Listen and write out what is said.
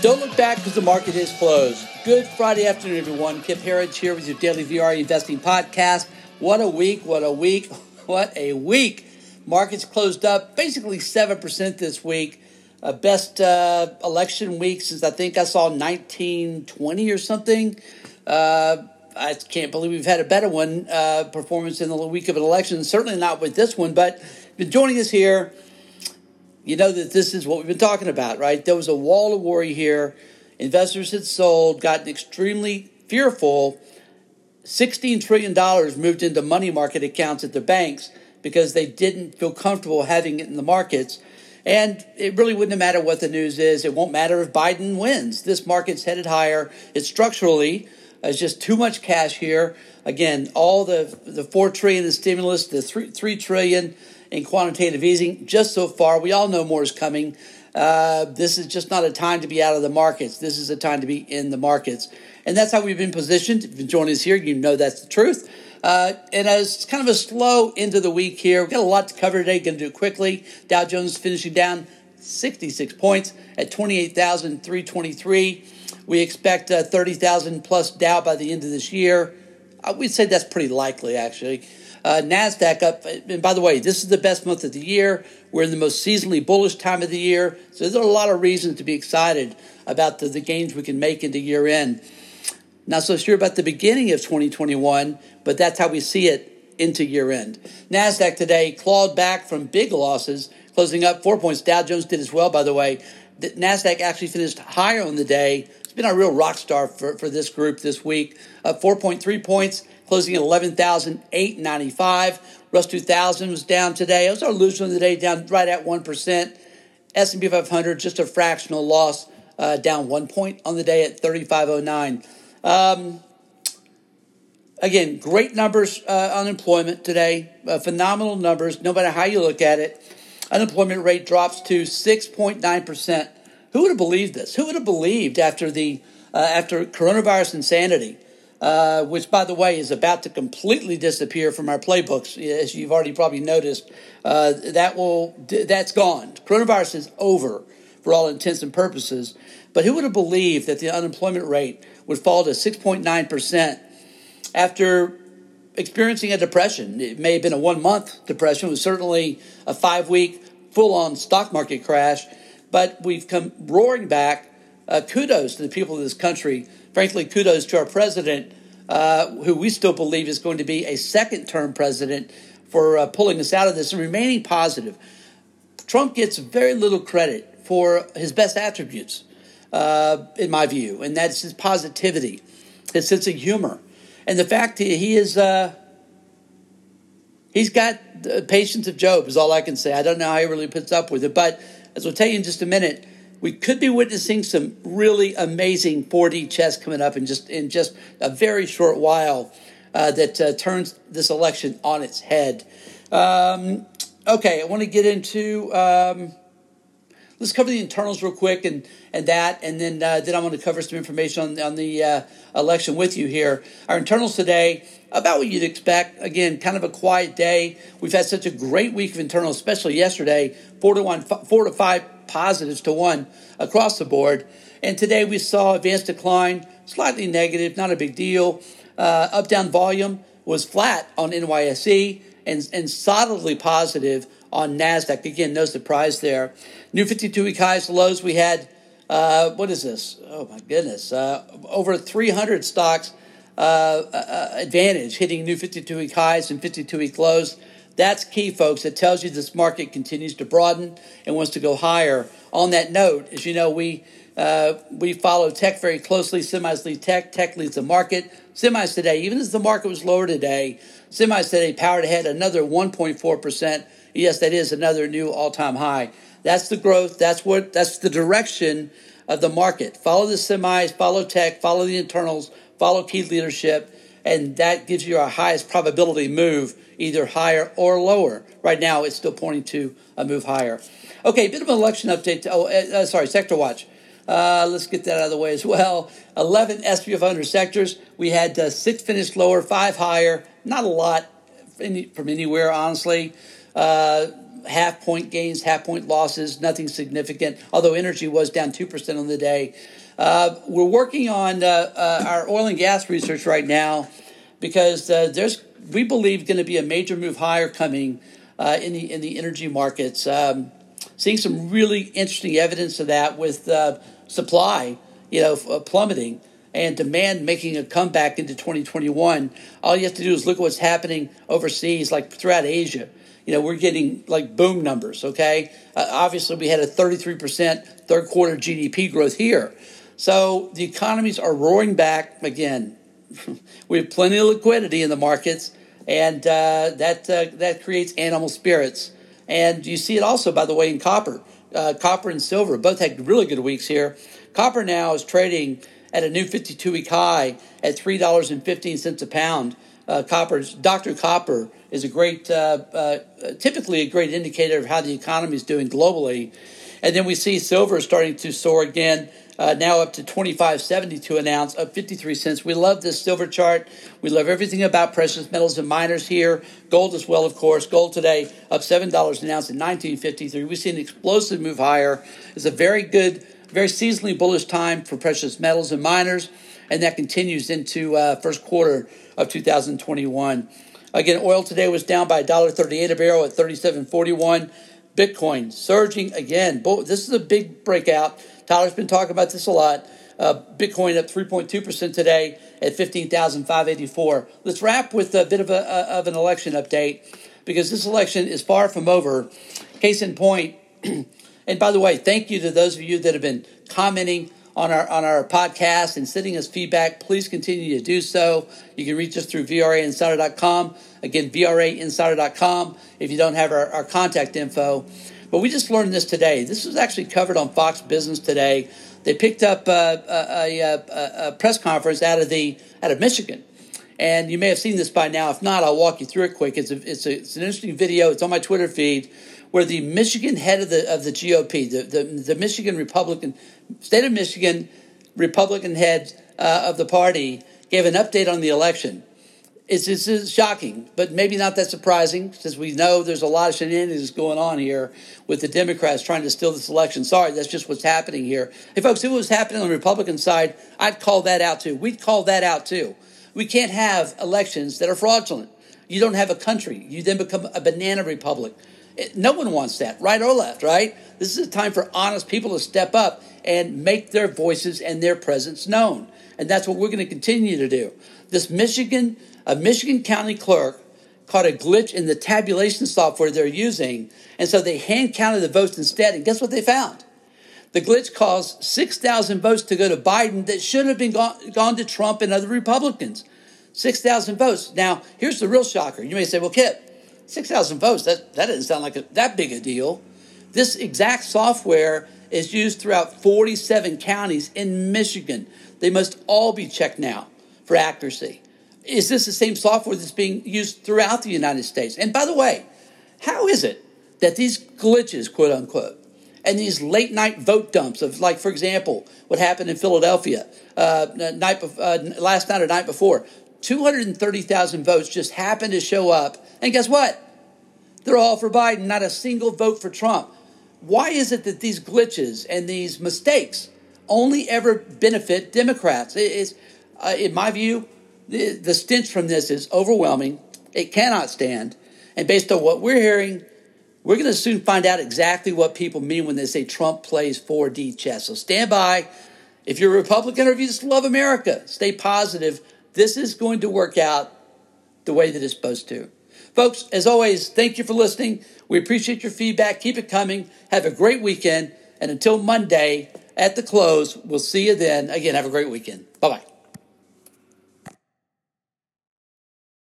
Don't look back because the market is closed. Good Friday afternoon, everyone. Kip Herriage here with your daily VRA investing podcast. What a week, what a week, what a week. Markets closed up basically 7% this week. Uh, best uh, election week since I think I saw 1920 or something. Uh, I can't believe we've had a better one uh, performance in the week of an election. Certainly not with this one, but joining us here you know that this is what we've been talking about, right? There was a wall of worry here. Investors had sold, gotten extremely fearful. $16 trillion moved into money market accounts at the banks because they didn't feel comfortable having it in the markets. And it really wouldn't matter what the news is. It won't matter if Biden wins. This market's headed higher. It's structurally, uh, there's just too much cash here. Again, all the the four trillion in stimulus, the three three trillion in quantitative easing just so far. We all know more is coming. Uh, this is just not a time to be out of the markets. This is a time to be in the markets. And that's how we've been positioned. If you've joined us here, you know that's the truth. Uh, and as kind of a slow end of the week here, we've got a lot to cover today. Going to do it quickly. Dow Jones finishing down 66 points at 28,323. We expect uh, 30,000 plus Dow by the end of this year. We'd say that's pretty likely, actually. Uh, NASDAQ up. And by the way, this is the best month of the year. We're in the most seasonally bullish time of the year. So there's a lot of reasons to be excited about the, the gains we can make into year end. Not so sure about the beginning of 2021, but that's how we see it into year end. NASDAQ today clawed back from big losses, closing up four points. Dow Jones did as well, by the way. The NASDAQ actually finished higher on the day. Been a real rock star for, for this group this week. Up 4.3 points closing at 11,895. Russ 2000 was down today. It was our loser of the day, down right at 1%. S&P 500, just a fractional loss, uh, down one point on the day at 3509. Um, again, great numbers, uh, unemployment today, uh, phenomenal numbers, no matter how you look at it. Unemployment rate drops to 6.9%. Who would have believed this? Who would have believed after the uh, after coronavirus insanity uh, which, by the way, is about to completely disappear from our playbooks, as you've already probably noticed. Uh, that will that's gone. Coronavirus is over for all intents and purposes. But who would have believed that the unemployment rate would fall to 6.9 percent after experiencing a depression? It may have been a one month depression. It was certainly a five week full on stock market crash. But we've come roaring back. Uh, kudos to the people of this country frankly, kudos to our president, uh, who we still believe is going to be a second term president for uh, pulling us out of this and remaining positive. Trump gets very little credit for his best attributes, uh, in my view, and that's his positivity, his sense of humor, and the fact that he is. Uh, he's got the patience of Job, is all I can say. I don't know how he really puts up with it, but as I'll tell you in just a minute, we could be witnessing some really amazing 4D chess coming up in just in just a very short while uh, that uh, turns this election on its head. Um, okay, I want to get into. Um, let's cover the internals real quick and and that, and then uh, then I want to cover some information on on the uh, election with you here. Our internals today about what you'd expect. Again, kind of a quiet day. We've had such a great week of internals, especially yesterday. Four to one, four to five positives to one across the board. And today we saw advanced decline, slightly negative, not a big deal. Uh, up down volume was flat on NYSE and, and solidly positive on NASDAQ. Again, no surprise there. New 52 week highs, lows, we had, uh, what is this? Oh my goodness, uh, over 300 stocks. Uh, uh, advantage hitting new 52 week highs and 52 week lows. That's key, folks. It tells you this market continues to broaden and wants to go higher. On that note, as you know, we uh, we follow tech very closely. Semis lead tech. Tech leads the market. Semis today, even as the market was lower today, semis today powered ahead another 1.4 percent. Yes, that is another new all-time high. That's the growth. That's what. That's the direction of the market. Follow the semis. Follow tech. Follow the internals. Follow key leadership, and that gives you our highest probability move either higher or lower. Right now, it's still pointing to a move higher. Okay, a bit of an election update. To, oh, uh, uh, sorry, sector watch. Uh, let's get that out of the way as well. 11 SP 500 sectors. We had uh, six finished lower, five higher. Not a lot from anywhere, honestly. Uh, half point gains, half point losses, nothing significant, although energy was down 2% on the day. Uh, we're working on uh, uh, our oil and gas research right now because there's, we believe, going to be a major move higher coming in, the, in the energy markets. Um, seeing some really interesting evidence of that with uh, supply, you know, plummeting and demand making a comeback into 2021. All you have to do is look at what's happening overseas, like throughout Asia you know, we're getting like boom numbers, okay? Uh, obviously, we had a 33% third quarter GDP growth here. So the economies are roaring back again. we have plenty of liquidity in the markets, and uh, that, uh, that creates animal spirits. And you see it also, by the way, in copper. Uh, copper and silver both had really good weeks here. Copper now is trading at a new 52 week high at $3.15 a pound. Uh, Dr. Copper is a great, uh, uh, typically a great indicator of how the economy is doing globally. And then we see silver starting to soar again, uh, now up to 25.72 an ounce, up 53 cents. We love this silver chart. We love everything about precious metals and miners here. Gold as well, of course. Gold today up $7 an ounce at 1953. We see an explosive move higher. It's a very good, very seasonally bullish time for precious metals and miners, and that continues into uh, first quarter of 2021. Again, oil today was down by $1.38 a barrel at 37.41. Bitcoin surging again. This is a big breakout. Tyler's been talking about this a lot. Uh, Bitcoin up 3.2% today at 15,584. Let's wrap with a bit of, a, of an election update because this election is far from over. Case in point, and by the way, thank you to those of you that have been commenting on our on our podcast and sending us feedback, please continue to do so. You can reach us through VRAinsider.com. Again, VRAinsider.com if you don't have our, our contact info. But we just learned this today. This was actually covered on Fox Business today. They picked up uh, uh, a, a, a, a press conference out of the out of Michigan. And you may have seen this by now. If not, I'll walk you through it quick. It's, it's, it's an interesting video. It's on my Twitter feed where the Michigan head of the of the GOP, the, the, the Michigan Republican state of Michigan Republican head uh, of the party, gave an update on the election. It's, it's, shocking, but maybe not that surprising since we know there's a lot of shenanigans going on here with the Democrats trying to steal this election. Sorry, that's just what's happening here. Hey, folks, if it was happening on the Republican side, I'd call that out too. We'd call that out too. We can't have elections that are fraudulent. You don't have a country. You then become a banana republic. No one wants that, right or left, right? This is a time for honest people to step up and make their voices and their presence known. And that's what we're going to continue to do. This Michigan, a Michigan County clerk caught a glitch in the tabulation software they're using, and so they hand counted the votes instead. And guess what they found? The glitch caused 6,000 votes to go to Biden that should have been gone, gone to Trump and other Republicans. 6,000 votes. Now, here's the real shocker. You may say, well, Kip, 6,000 votes, that, that doesn't sound like a, that big a deal. This exact software is used throughout 47 counties in Michigan. They must all be checked now for accuracy. Is this the same software that's being used throughout the United States? And by the way, how is it that these glitches, quote unquote, and these late night vote dumps of, like, for example, what happened in Philadelphia uh, night uh, last night or night before, 230,000 votes just happened to show up. And guess what? They're all for Biden, not a single vote for Trump. Why is it that these glitches and these mistakes only ever benefit Democrats? It is, uh, in my view, the, the stench from this is overwhelming. It cannot stand. And based on what we're hearing, we're going to soon find out exactly what people mean when they say Trump plays 4D chess. So stand by. If you're a Republican or if you just love America, stay positive. This is going to work out the way that it's supposed to. Folks, as always, thank you for listening. We appreciate your feedback. Keep it coming. Have a great weekend. And until Monday at the close, we'll see you then. Again, have a great weekend. Bye bye.